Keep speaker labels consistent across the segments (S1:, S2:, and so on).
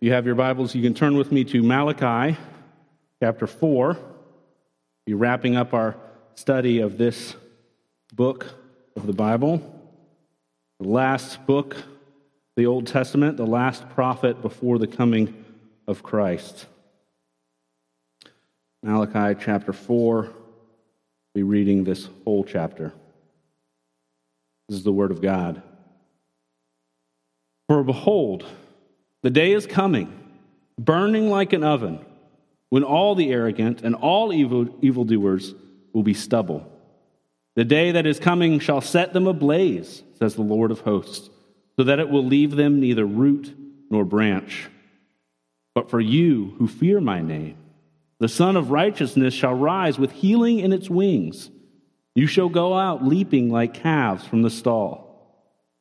S1: you have your Bibles, you can turn with me to Malachi chapter 4. Be wrapping up our study of this book of the Bible, the last book, the Old Testament, the last prophet before the coming of Christ. Malachi chapter 4, be reading this whole chapter. This is the Word of God. For behold, the day is coming, burning like an oven, when all the arrogant and all evil, evildoers will be stubble. The day that is coming shall set them ablaze, says the Lord of hosts, so that it will leave them neither root nor branch. But for you who fear my name, the Sun of Righteousness shall rise with healing in its wings. You shall go out leaping like calves from the stall.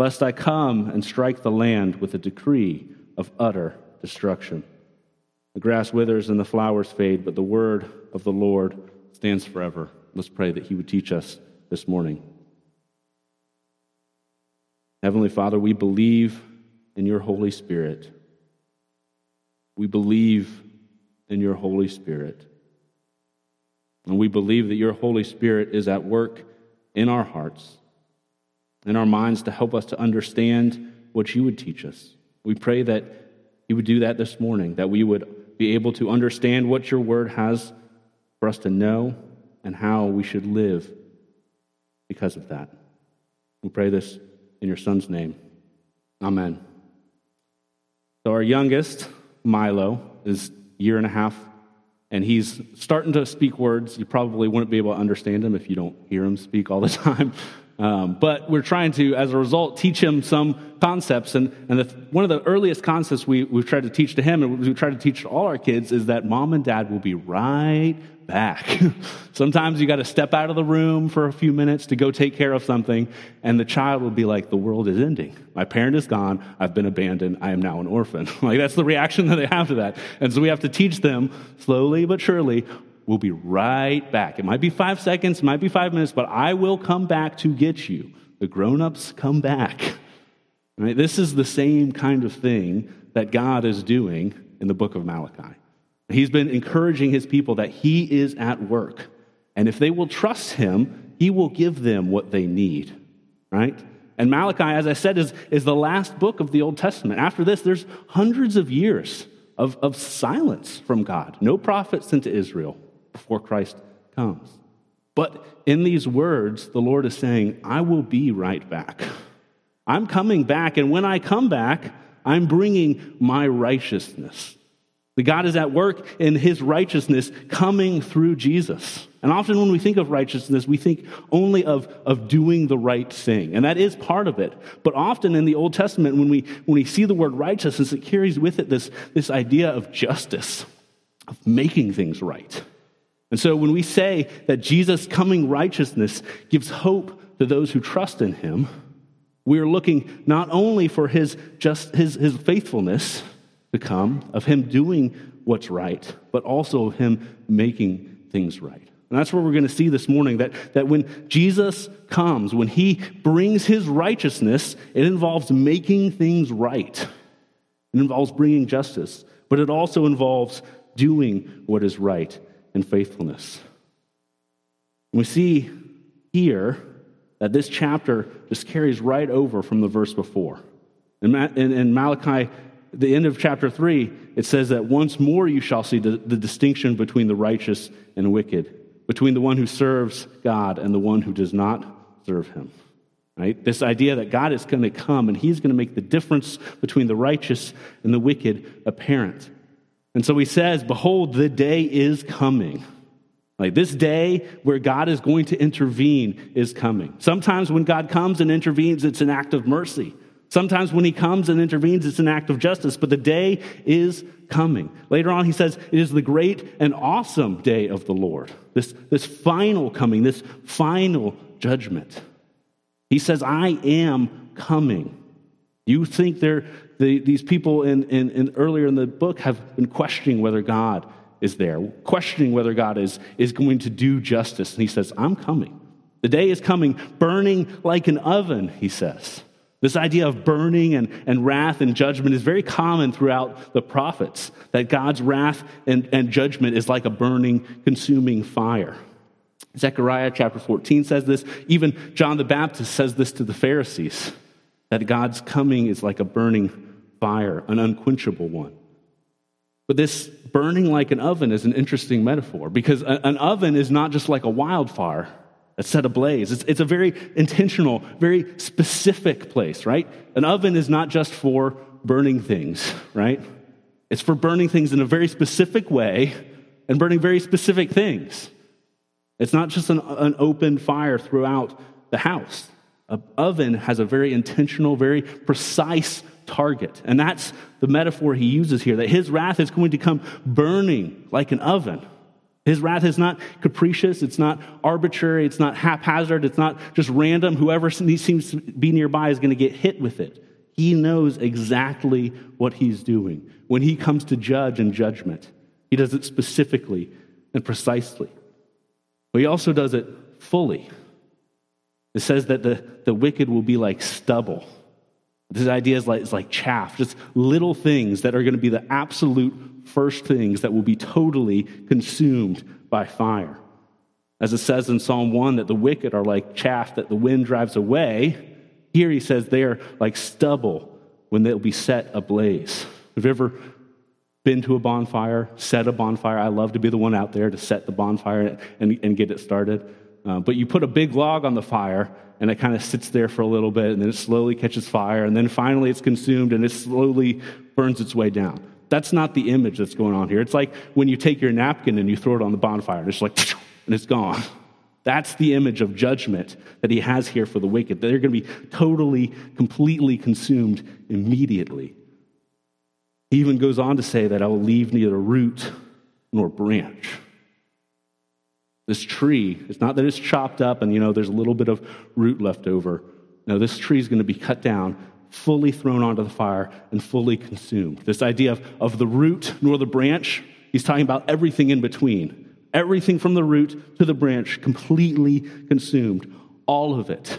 S1: lest I come and strike the land with a decree of utter destruction. The grass withers and the flowers fade, but the word of the Lord stands forever. Let's pray that he would teach us this morning. Heavenly Father, we believe in your Holy Spirit. We believe in your Holy Spirit. And we believe that your Holy Spirit is at work in our hearts, in our minds, to help us to understand what you would teach us. We pray that you would do that this morning, that we would be able to understand what your word has for us to know and how we should live because of that. We pray this in your son's name. Amen. So, our youngest, Milo is year and a half, and he's starting to speak words. You probably wouldn't be able to understand him if you don't hear him speak all the time. Um, but we're trying to, as a result, teach him some concepts. And, and the, one of the earliest concepts we, we've tried to teach to him, and we try to teach to all our kids, is that mom and dad will be right back. Sometimes you got to step out of the room for a few minutes to go take care of something, and the child will be like, The world is ending. My parent is gone. I've been abandoned. I am now an orphan. like, that's the reaction that they have to that. And so we have to teach them slowly but surely. We'll be right back. It might be five seconds, it might be five minutes, but I will come back to get you. The grown ups come back. Right? This is the same kind of thing that God is doing in the book of Malachi. He's been encouraging his people that he is at work. And if they will trust him, he will give them what they need, right? And Malachi, as I said, is, is the last book of the Old Testament. After this, there's hundreds of years of, of silence from God. No prophet sent to Israel before Christ comes. But in these words, the Lord is saying, I will be right back. I'm coming back, and when I come back, I'm bringing my righteousness. The God is at work in his righteousness coming through Jesus. And often when we think of righteousness, we think only of, of doing the right thing. And that is part of it. But often in the Old Testament, when we, when we see the word righteousness, it carries with it this, this idea of justice, of making things right. And so when we say that Jesus' coming righteousness gives hope to those who trust in him, we are looking not only for his, just, his, his faithfulness, to come, of him doing what's right, but also of him making things right. And that's what we're going to see this morning that, that when Jesus comes, when he brings his righteousness, it involves making things right. It involves bringing justice, but it also involves doing what is right in faithfulness. we see here that this chapter just carries right over from the verse before. In, in, in Malachi the end of chapter 3, it says that once more you shall see the, the distinction between the righteous and wicked, between the one who serves God and the one who does not serve him. Right? This idea that God is going to come and he's going to make the difference between the righteous and the wicked apparent. And so he says, Behold, the day is coming. Like this day where God is going to intervene is coming. Sometimes when God comes and intervenes, it's an act of mercy. Sometimes when he comes and intervenes, it's an act of justice, but the day is coming. Later on, he says it is the great and awesome day of the Lord. This, this final coming, this final judgment. He says, I am coming. You think they're, the, these people in, in, in, earlier in the book have been questioning whether God is there, questioning whether God is, is going to do justice. And he says, I'm coming. The day is coming, burning like an oven, he says. This idea of burning and, and wrath and judgment is very common throughout the prophets, that God's wrath and, and judgment is like a burning, consuming fire. Zechariah chapter 14 says this. Even John the Baptist says this to the Pharisees that God's coming is like a burning fire, an unquenchable one. But this burning like an oven is an interesting metaphor because an oven is not just like a wildfire that's set ablaze. It's, it's a very intentional, very specific place, right? An oven is not just for burning things, right? It's for burning things in a very specific way and burning very specific things. It's not just an, an open fire throughout the house. An oven has a very intentional, very precise target. And that's the metaphor he uses here that his wrath is going to come burning like an oven. His wrath is not capricious, it's not arbitrary, it's not haphazard, it's not just random. Whoever seems to be nearby is going to get hit with it. He knows exactly what he's doing. When he comes to judge and judgment, he does it specifically and precisely. But he also does it fully. It says that the, the wicked will be like stubble. This idea is like, is like chaff, just little things that are going to be the absolute first things that will be totally consumed by fire. As it says in Psalm 1 that the wicked are like chaff that the wind drives away, here he says they are like stubble when they'll be set ablaze. Have you ever been to a bonfire, set a bonfire? I love to be the one out there to set the bonfire and, and get it started. Uh, but you put a big log on the fire, and it kind of sits there for a little bit, and then it slowly catches fire, and then finally it's consumed, and it slowly burns its way down. That's not the image that's going on here. It's like when you take your napkin and you throw it on the bonfire, and it's like, and it's gone. That's the image of judgment that he has here for the wicked. They're going to be totally, completely consumed immediately. He even goes on to say that I will leave neither root nor branch. This tree, it's not that it's chopped up and, you know, there's a little bit of root left over. No, this tree is going to be cut down fully thrown onto the fire and fully consumed. This idea of, of the root nor the branch, he's talking about everything in between. Everything from the root to the branch, completely consumed. All of it.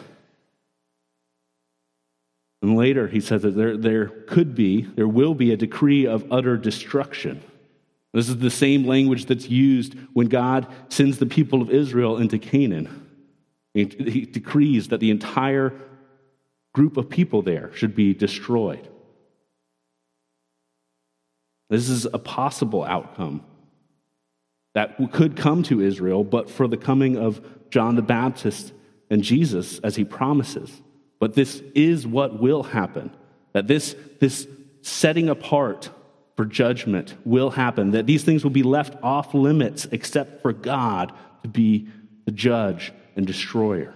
S1: And later, he says that there, there could be, there will be a decree of utter destruction. This is the same language that's used when God sends the people of Israel into Canaan. He, decrees that the entire group of people there should be destroyed. This is a possible outcome that could come to Israel, but for the coming of John the Baptist and Jesus, as he promises. But this is what will happen. That this, this setting apart for judgment will happen. That these things will be left off limits except for God to be the judge and destroyer.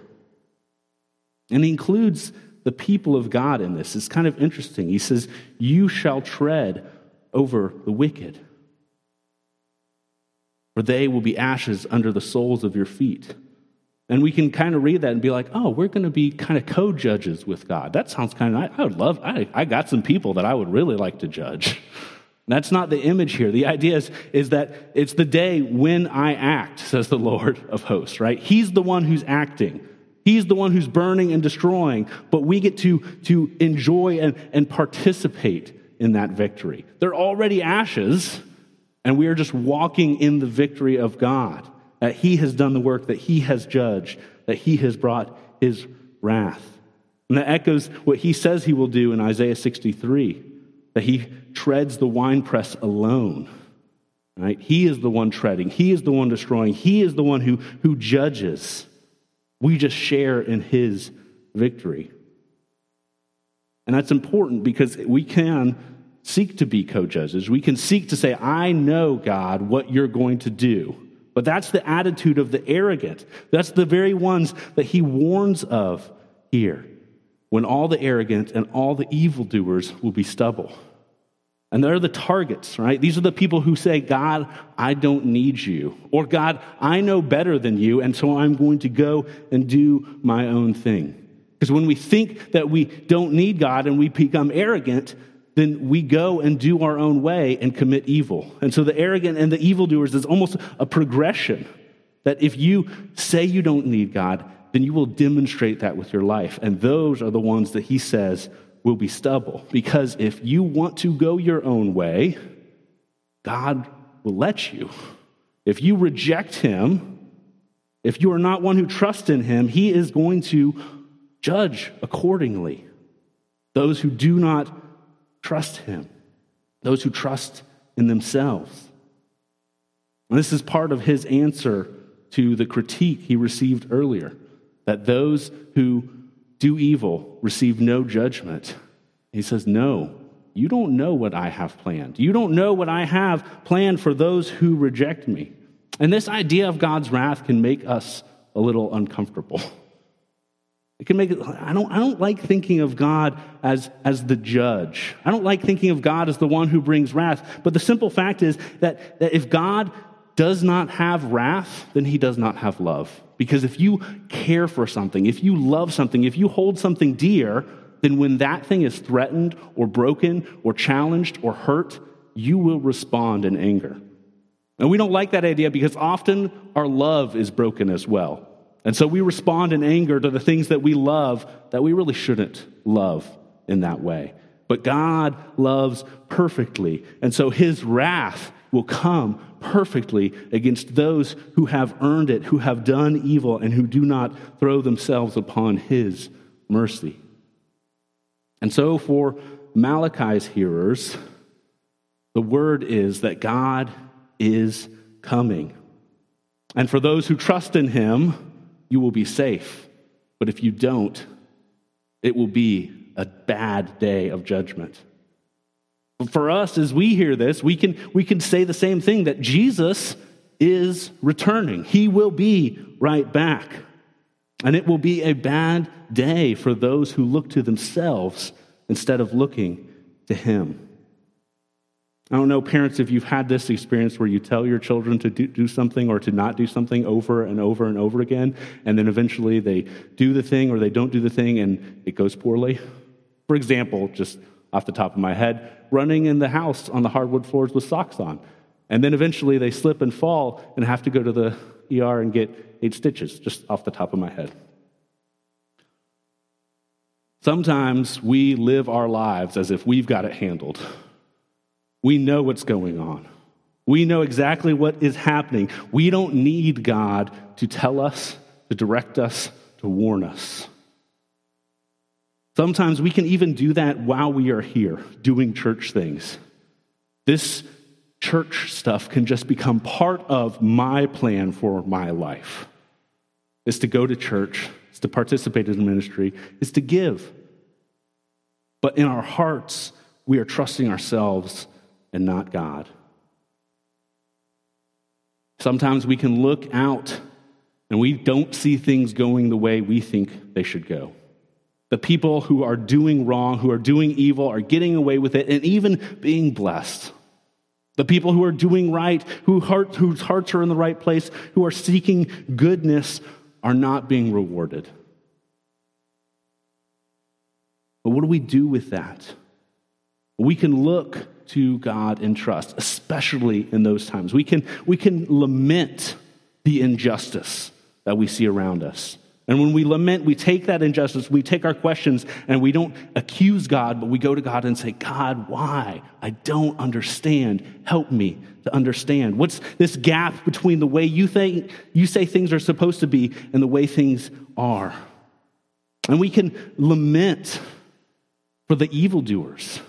S1: And he includes the people of God in this. It's kind of interesting. He says, You shall tread over the wicked, for they will be ashes under the soles of your feet. And we can kind of read that and be like, oh, we're going to be kind of co judges with God. That sounds kind of, I, I would love, I, I got some people that I would really like to judge. That's not the image here. The idea is, is that it's the day when I act, says the Lord of hosts, right? He's the one who's acting. He's the one who's burning and destroying, but we get to, to enjoy and, and participate in that victory. They're already ashes, and we are just walking in the victory of God. That He has done the work, that He has judged, that He has brought His wrath. And that echoes what He says He will do in Isaiah 63 that He treads the winepress alone. Right? He is the one treading, He is the one destroying, He is the one who, who judges. We just share in his victory. And that's important because we can seek to be co judges. We can seek to say, I know, God, what you're going to do. But that's the attitude of the arrogant. That's the very ones that he warns of here. When all the arrogant and all the evildoers will be stubble. And they're the targets, right? These are the people who say, God, I don't need you. Or, God, I know better than you, and so I'm going to go and do my own thing. Because when we think that we don't need God and we become arrogant, then we go and do our own way and commit evil. And so the arrogant and the evildoers is almost a progression that if you say you don't need God, then you will demonstrate that with your life. And those are the ones that he says will be stubble. Because if you want to go your own way, God will let you. If you reject him, if you are not one who trusts in him, he is going to judge accordingly. Those who do not trust him, those who trust in themselves. And this is part of his answer to the critique he received earlier that those who do evil receive no judgment. He says, No, you don't know what I have planned. You don't know what I have planned for those who reject me. And this idea of God's wrath can make us a little uncomfortable. It can make it, I don't, I don't like thinking of God as, as the judge. I don't like thinking of God as the one who brings wrath. But the simple fact is that, that if God does not have wrath, then he does not have love. Because if you care for something, if you love something, if you hold something dear, then when that thing is threatened or broken or challenged or hurt, you will respond in anger. And we don't like that idea because often our love is broken as well. And so we respond in anger to the things that we love that we really shouldn't love in that way. But God loves perfectly. And so his wrath will come perfectly against those who have earned it, who have done evil, and who do not throw themselves upon his mercy. And so, for Malachi's hearers, the word is that God is coming. And for those who trust in him, you will be safe. But if you don't, it will be a bad day of judgment. For us, as we hear this, we can, we can say the same thing that Jesus is returning. He will be right back. And it will be a bad day for those who look to themselves instead of looking to Him. I don't know, parents, if you've had this experience where you tell your children to do, do, something or to not do something over and over and over again, and then eventually they do the thing or they don't do the thing and it goes poorly. For example, just off the top of my head, running in the house on the hardwood floors with socks on. And then eventually they slip and fall and have to go to the ER and get eight stitches, just off the top of my head. Sometimes we live our lives as if we've got it handled. We know what's going on. We know exactly what is happening. We don't need God to tell us, to direct us, to warn us. Sometimes we can even do that while we are here doing church things. This church stuff can just become part of my plan for my life. Is to go to church, is to participate in ministry, is to give. But in our hearts, we are trusting ourselves and not God. Sometimes we can look out and we don't see things going the way we think they should go. The people who are doing wrong, who are doing evil, are getting away with it and even being blessed. The people who are doing right, who heart, whose hearts are in the right place, who are seeking goodness, are not being rewarded. But what do we do with that? We can look to God and trust, especially in those times. We can, we can lament the injustice that we see around us. And when we lament, we take that injustice, we take our questions, and we don't accuse God, but we go to God and say, God, why? I don't understand. Help me to understand. What's this gap between the way you think you say things are supposed to be and the way things are? And we can lament for the evildoers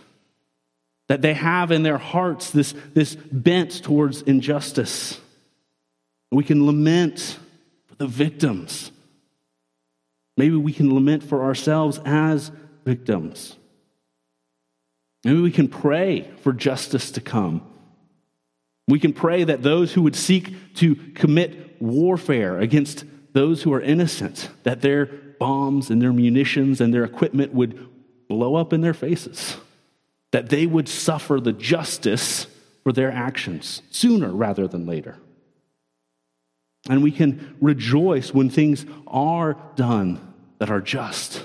S1: that they have in their hearts this, this bent towards injustice. We can lament for the victims Maybe we can lament for ourselves as victims. Maybe we can pray for justice to come. We can pray that those who would seek to commit warfare against those who are innocent, that their bombs and their munitions and their equipment would blow up in their faces, that they would suffer the justice for their actions sooner rather than later. And we can rejoice when things are done that are just,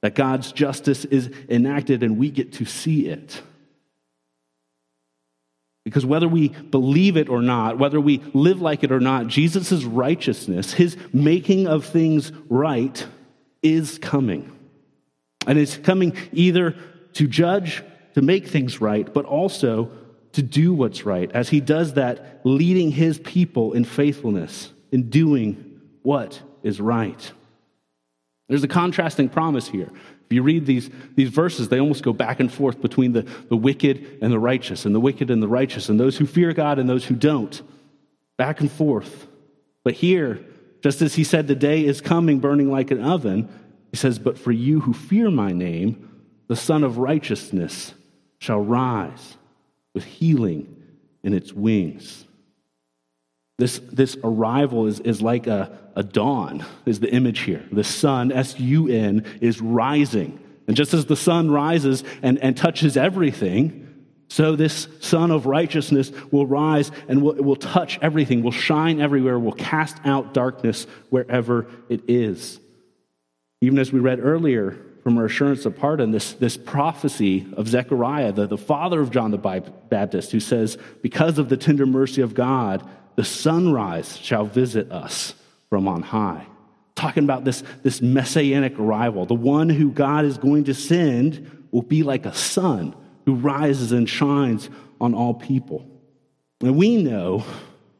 S1: that God's justice is enacted and we get to see it. Because whether we believe it or not, whether we live like it or not, Jesus' righteousness, his making of things right, is coming. And it's coming either to judge, to make things right, but also to do what's right. As he does that, leading his people in faithfulness, in doing what is right. There's a contrasting promise here. If you read these, these verses, they almost go back and forth between the, the wicked and the righteous, and the wicked and the righteous, and those who fear God and those who don't. Back and forth. But here, just as he said, the day is coming burning like an oven, he says, But for you who fear my name, the Son of Righteousness shall rise with healing in its wings. This, this arrival is, is like a, a dawn, is the image here. The sun, S U N, is rising. And just as the sun rises and, and touches everything, so this sun of righteousness will rise and will, will touch everything, will shine everywhere, will cast out darkness wherever it is. Even as we read earlier from our assurance of pardon, this, this prophecy of Zechariah, the, the father of John the Baptist, who says, Because of the tender mercy of God, the sunrise shall visit us from on high. Talking about this, this messianic arrival. The one who God is going to send will be like a sun who rises and shines on all people. And we know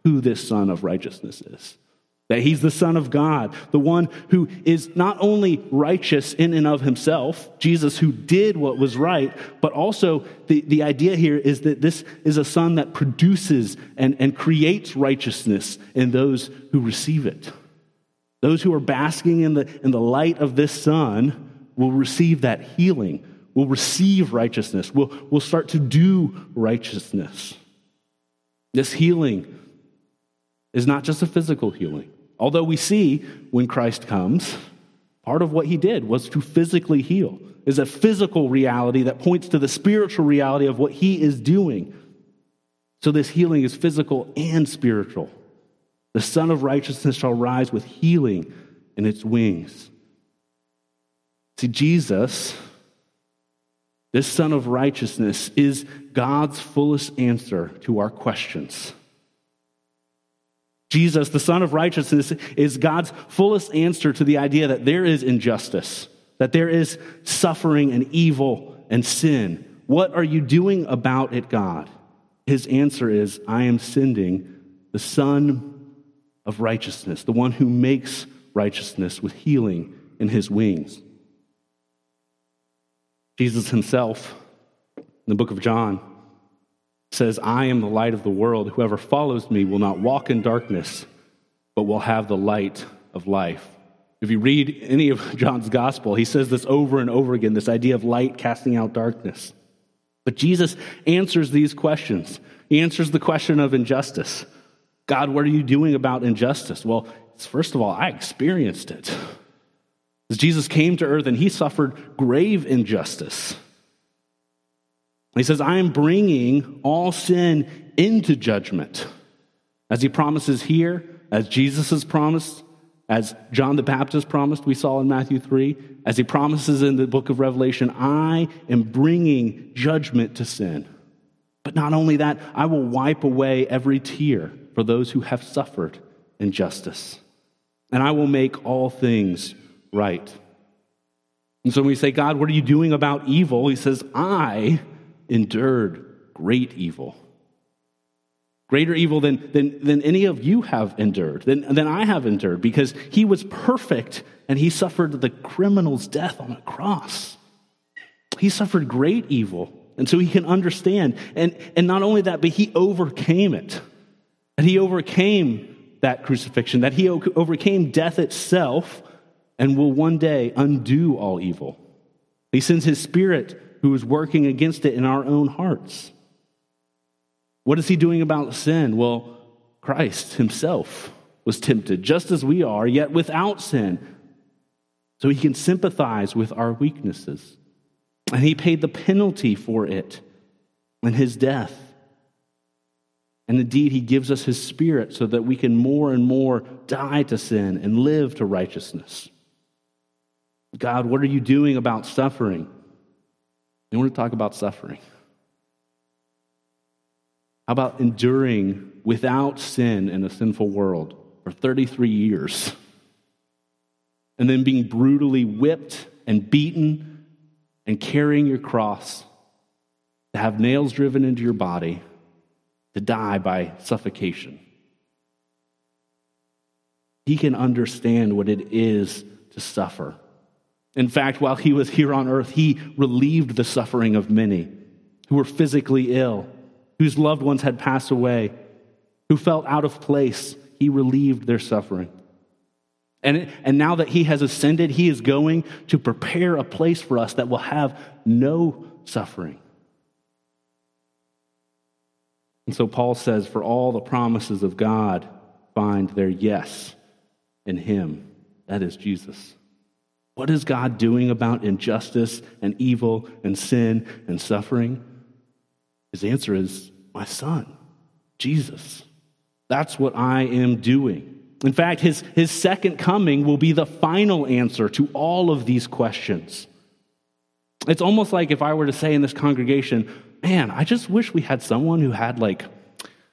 S1: who this sun of righteousness is. That he's the Son of God, the one who is not only righteous in and of himself, Jesus who did what was right, but also the, the idea here is that this is a Son that produces and, and creates righteousness in those who receive it. Those who are basking in the, in the light of this Son will receive that healing, will receive righteousness, will, will start to do righteousness. This healing is not just a physical healing. Although we see when Christ comes, part of what he did was to physically heal, is a physical reality that points to the spiritual reality of what he is doing. So this healing is physical and spiritual. The Son of Righteousness shall rise with healing in its wings. See, Jesus, this Son of Righteousness, is God's fullest answer to our questions. Jesus, the Son of Righteousness, is God's fullest answer to the idea that there is injustice, that there is suffering and evil and sin. What are you doing about it, God? His answer is I am sending the Son of Righteousness, the one who makes righteousness with healing in his wings. Jesus himself, in the book of John, says, I am the light of the world. Whoever follows me will not walk in darkness, but will have the light of life. If you read any of John's gospel, he says this over and over again this idea of light casting out darkness. But Jesus answers these questions. He answers the question of injustice. God, what are you doing about injustice? Well, first of all, I experienced it. As Jesus came to earth and he suffered grave injustice. He says, I am bringing all sin into judgment. As he promises here, as Jesus has promised, as John the Baptist promised, we saw in Matthew 3, as he promises in the book of Revelation, I am bringing judgment to sin. But not only that, I will wipe away every tear for those who have suffered injustice. And I will make all things right. And so when we say, God, what are you doing about evil? He says, I endured great evil. Greater evil than, than, than any of you have endured, than, than I have endured, because he was perfect and he suffered the criminal's death on a cross. He suffered great evil, and so he can understand. And, and not only that, but he overcame it. And he overcame that crucifixion, that he overcame death itself, and will one day undo all evil. He sends his spirit who is working against it in our own hearts. What is he doing about sin? Well, Christ himself was tempted just as we are, yet without sin. so he can sympathize with our weaknesses. And he paid the penalty for it in his death. And indeed, he gives us his spirit so that we can more and more die to sin and live to righteousness. God, what are you doing about suffering? You want to talk about suffering? How about enduring without sin in a sinful world for 33 years? And then being brutally whipped and beaten and carrying your cross to have nails driven into your body to die by suffocation. He can understand what it is to suffer. In fact, while he was here on earth, he relieved the suffering of many who were physically ill, whose loved ones had passed away, who felt out of place. He relieved their suffering. And, and now that he has ascended, he is going to prepare a place for us that will have no suffering. And so Paul says, For all the promises of God find their yes in Him. That is Jesus. What is God doing about injustice and evil and sin and suffering? His answer is, My Son, Jesus. That's what I am doing. In fact, his, his second coming will be the final answer to all of these questions. It's almost like if I were to say in this congregation, man, I just wish we had someone who had like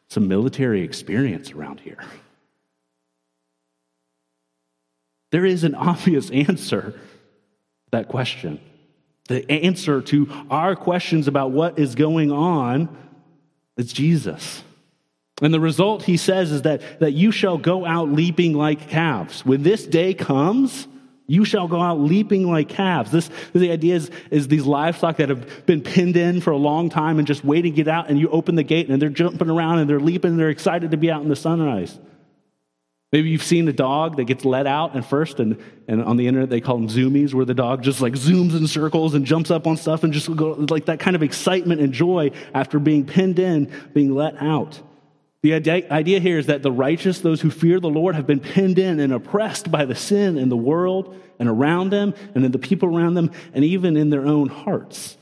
S1: some military experience around here. There is an obvious answer that question. The answer to our questions about what is going on is Jesus. And the result, he says, is that, that you shall go out leaping like calves. When this day comes, you shall go out leaping like calves. This, the idea is, is these livestock that have been pinned in for a long time and just waiting to get out, and you open the gate and they're jumping around and they're leaping and they're excited to be out in the sunrise. Maybe you've seen a dog that gets let out at first, and, and on the internet they call them zoomies, where the dog just like zooms in circles and jumps up on stuff and just go like that kind of excitement and joy after being pinned in, being let out. The idea here is that the righteous, those who fear the Lord, have been pinned in and oppressed by the sin in the world and around them, and in the people around them, and even in their own hearts.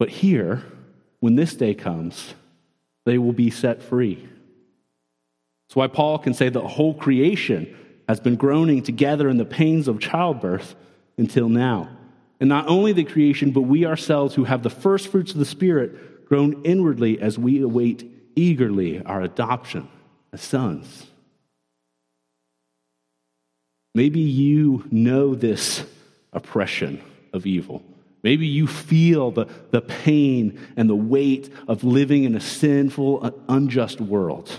S1: But here, when this day comes, they will be set free. That's why Paul can say the whole creation has been groaning together in the pains of childbirth until now. And not only the creation, but we ourselves who have the first fruits of the Spirit groan inwardly as we await eagerly our adoption as sons. Maybe you know this oppression of evil. Maybe you feel the, the pain and the weight of living in a sinful, unjust world.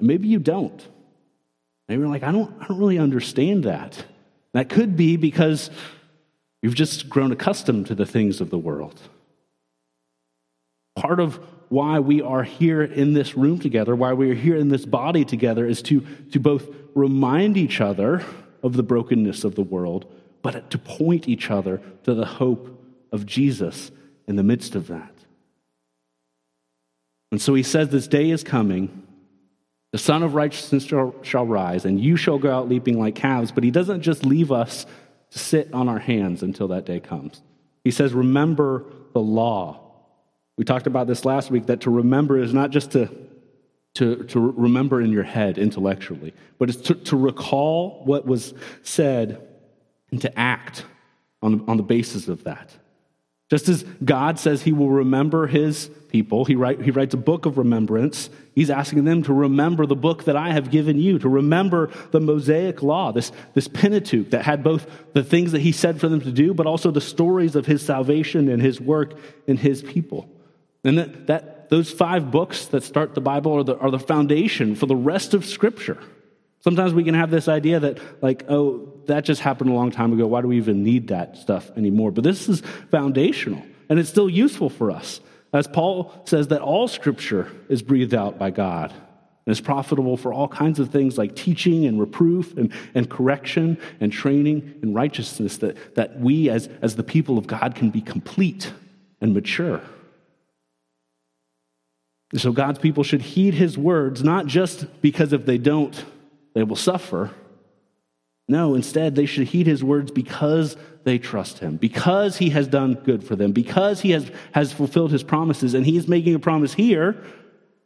S1: Maybe you don't. Maybe you're like, I don't, I don't really understand that. That could be because you've just grown accustomed to the things of the world. Part of why we are here in this room together, why we are here in this body together, is to, to both remind each other of the brokenness of the world, but to point each other to the hope of Jesus in the midst of that. And so he says, This day is coming. The Son of Righteousness shall, rise, and you shall go out leaping like calves. But he doesn't just leave us to sit on our hands until that day comes. He says, Remember the law we talked about this last week that to remember is not just to, to, to remember in your head intellectually, but it's to, to recall what was said and to act on, on the basis of that. Just as God says he will remember his people, he, write, he writes a book of remembrance. He's asking them to remember the book that I have given you, to remember the Mosaic law, this, this Pentateuch that had both the things that he said for them to do, but also the stories of his salvation and his work in his people. And that, that those five books that start the Bible are the, are the foundation for the rest of Scripture. Sometimes we can have this idea that, like, oh, that just happened a long time ago. Why do we even need that stuff anymore? But this is foundational, and it's still useful for us. As Paul says, that all Scripture is breathed out by God and is profitable for all kinds of things like teaching and reproof and, and correction and training in righteousness, that, that we as, as the people of God can be complete and mature. So God's people should heed his words, not just because if they don't, they will suffer, No, instead, they should heed his words because they trust him, because he has done good for them, because he has, has fulfilled his promises, and he is making a promise here.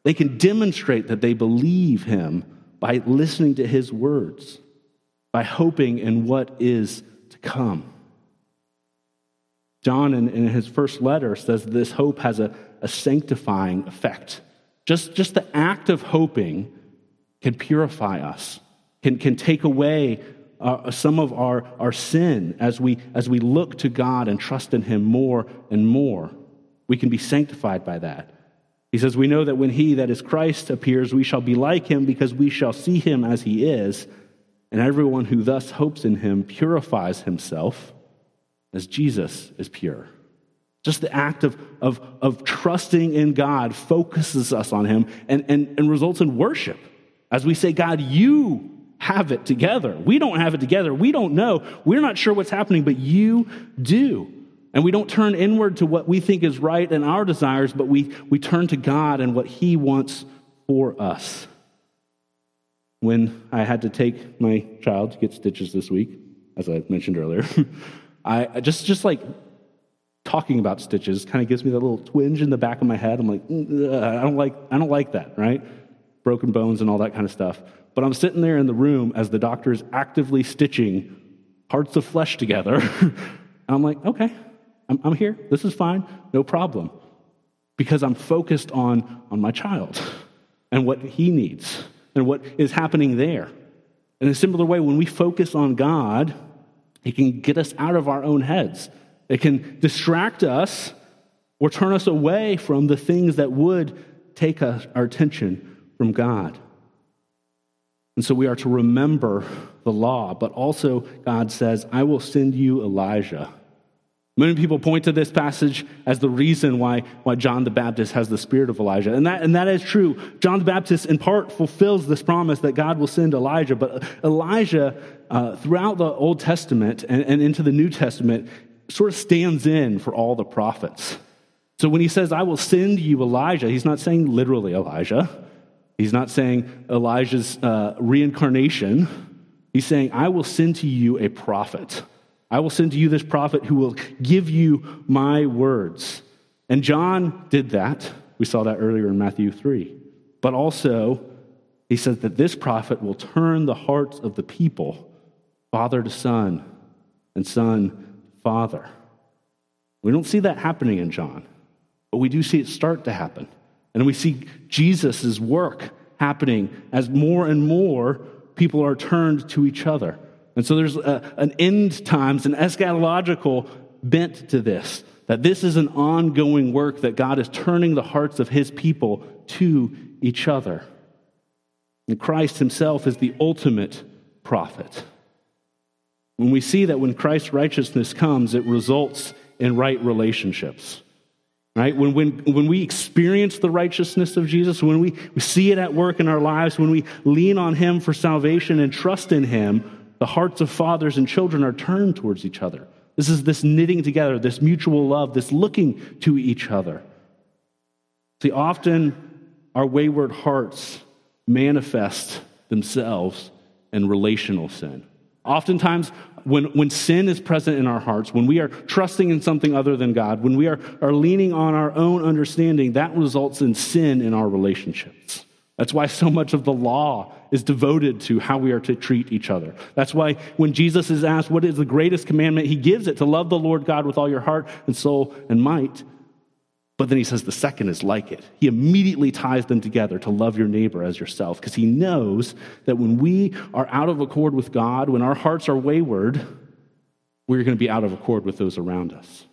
S1: They can demonstrate that they believe him by listening to his words, by hoping in what is to come. John, in, in his first letter, says this hope has a, a sanctifying effect. Just, just the act of hoping can purify us, can, can take away uh, some of our, our sin as we, as we look to God and trust in Him more and more. We can be sanctified by that. He says, We know that when He, that is Christ, appears, we shall be like Him because we shall see Him as He is. And everyone who thus hopes in Him purifies himself as Jesus is pure. Just the act of, of, of trusting in God focuses us on Him and, and, and results in worship. As we say, God, you have it together. We don't have it together. We don't know. We're not sure what's happening, but you do. And we don't turn inward to what we think is right and our desires, but we, we turn to God and what He wants for us. When I had to take my child to get stitches this week, as I mentioned earlier, I just just like talking about stitches kind of gives me that little twinge in the back of my head. I'm like, mm, uh, I don't like I don't like that, right? Broken bones and all that kind of stuff. But I'm sitting there in the room as the doctor is actively stitching parts of flesh together. and I'm like, okay, I'm, I'm here. This is fine. No problem. Because I'm focused on, on my child and what he needs and what is happening there. In a similar way, when we focus on God, it can get us out of our own heads. It can distract us or turn us away from the things that would take us, our attention from God. And so we are to remember the law, but also God says, I will send you Elijah. Many people point to this passage as the reason why, why John the Baptist has the spirit of Elijah. And that, and that is true. John the Baptist, in part, fulfills this promise that God will send Elijah. But Elijah, uh, throughout the Old Testament and, and into the New Testament, sort of stands in for all the prophets. So when he says, I will send you Elijah, he's not saying literally Elijah. He's not saying Elijah's uh, reincarnation. He's saying, I will send to you a prophet. I will send to you this prophet who will give you my words. And John did that. We saw that earlier in Matthew 3. But also, he says that this prophet will turn the hearts of the people, father to son, and son to father. We don't see that happening in John, but we do see it start to happen. And we see Jesus' work happening as more and more people are turned to each other. And so there's a, an end times, an eschatological bent to this, that this is an ongoing work that God is turning the hearts of his people to each other. And Christ himself is the ultimate prophet. When we see that when Christ's righteousness comes, it results in right relationships. Right? When, when, when we experience the righteousness of Jesus, when we, we see it at work in our lives, when we lean on Him for salvation and trust in Him, the hearts of fathers and children are turned towards each other. This is this knitting together, this mutual love, this looking to each other. See, often our wayward hearts manifest themselves in relational sin. Oftentimes, when, when sin is present in our hearts, when we are trusting in something other than God, when we are, are leaning on our own understanding, that results in sin in our relationships. That's why so much of the law is devoted to how we are to treat each other. That's why when Jesus is asked, What is the greatest commandment? he gives it to love the Lord God with all your heart and soul and might. But then he says the second is like it. He immediately ties them together to love your neighbor as yourself because he knows that when we are out of accord with God, when our hearts are wayward, we're going to be out of accord with those around us.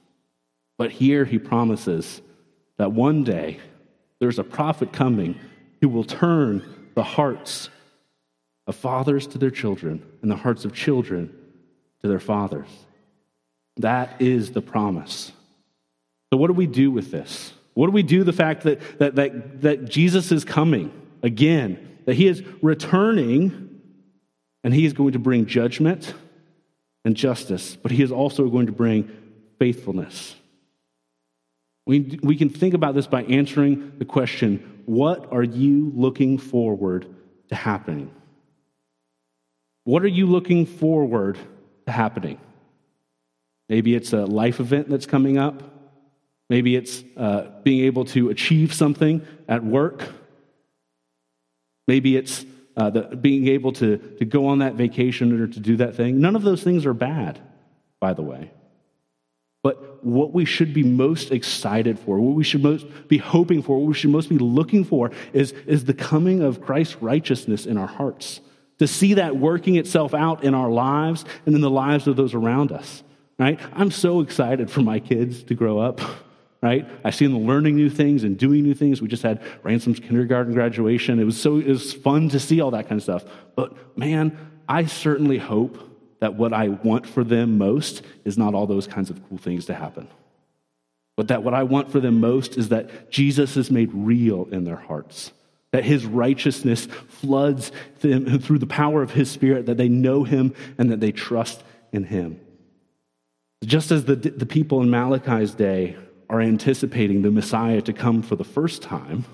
S1: But here he promises that one day there's a prophet coming who will turn the hearts of fathers to their children and the hearts of children to their fathers. That is the promise. So, what do we do with this? What do we do the fact that, that, that, that Jesus is coming again, that he is returning, and he is going to bring judgment and justice, but he is also going to bring faithfulness? We, we can think about this by answering the question what are you looking forward to happening? What are you looking forward to happening? Maybe it's a life event that's coming up. Maybe it's uh, being able to achieve something at work. Maybe it's uh, the, being able to, to go on that vacation or to do that thing. None of those things are bad, by the way. But what we should be most excited for, what we should most be hoping for, what we should most be looking for is, is the coming of Christ's righteousness in our hearts. To see that working itself out in our lives and in the lives of those around us. Right? I'm so excited for my kids to grow up. Right? I see them learning new things and doing new things. We just had Ransom's kindergarten graduation. It was so it was fun to see all that kind of stuff. But man, I certainly hope that what I want for them most is not all those kinds of cool things to happen. But that what I want for them most is that Jesus is made real in their hearts, that his righteousness floods them through the power of his spirit, that they know him and that they trust in him. Just as the, the people in Malachi's day are anticipating the Messiah to come for the first time,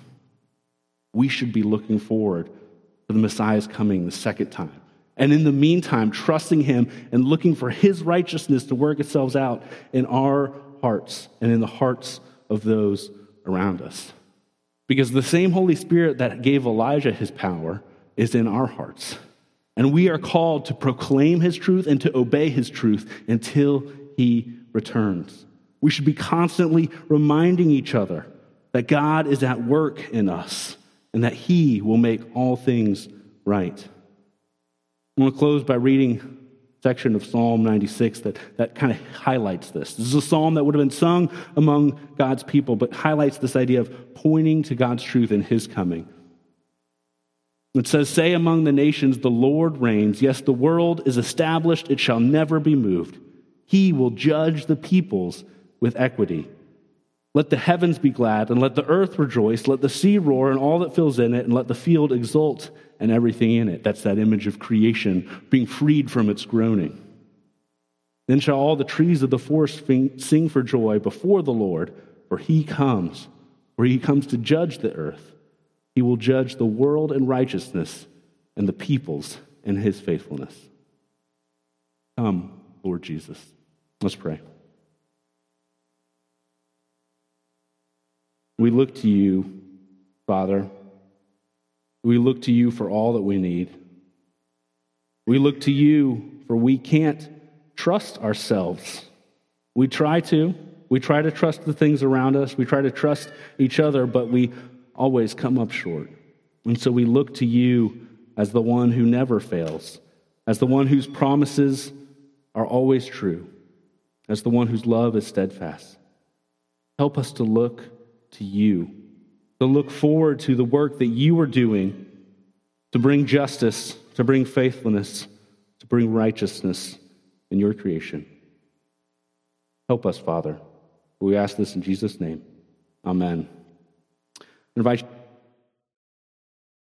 S1: we should be looking forward to the Messiah's coming the second time and in the meantime, trusting Him and looking for His righteousness to work itself out in our hearts and in the hearts of those around us. Because the same Holy Spirit that gave Elijah his power is in our hearts. And we are called to proclaim His truth and to obey His truth until He returns. We should be constantly reminding each other that God is at work in us and that He will make all things right. I want to close by reading section of Psalm 96 that, that kind of highlights this. This is a psalm that would have been sung among God's people, but highlights this idea of pointing to God's truth in his coming. It says, Say among the nations, the Lord reigns. Yes, the world is established, it shall never be moved. He will judge the peoples with equity. Let the heavens be glad, and let the earth rejoice. Let the sea roar, and all that fills in it, and let the field exult and everything in it. That's that image of creation being freed from its groaning. Then shall all the trees of the forest sing for joy before the Lord, for he comes, for he comes to judge the earth. He will judge the world in righteousness and the peoples in his faithfulness. Come, Lord Jesus. Let's pray. We look to you, Father. We look to you for all that we need. We look to you for we can't trust ourselves. We try to. We try to trust the things around us. We try to trust each other, but we always come up short. And so we look to you as the one who never fails, as the one whose promises are always true, as the one whose love is steadfast. Help us to look to you to look forward to the work that you are doing to bring justice, to bring faithfulness, to bring righteousness in your creation. Help us, Father. We ask this in Jesus' name. Amen. I invite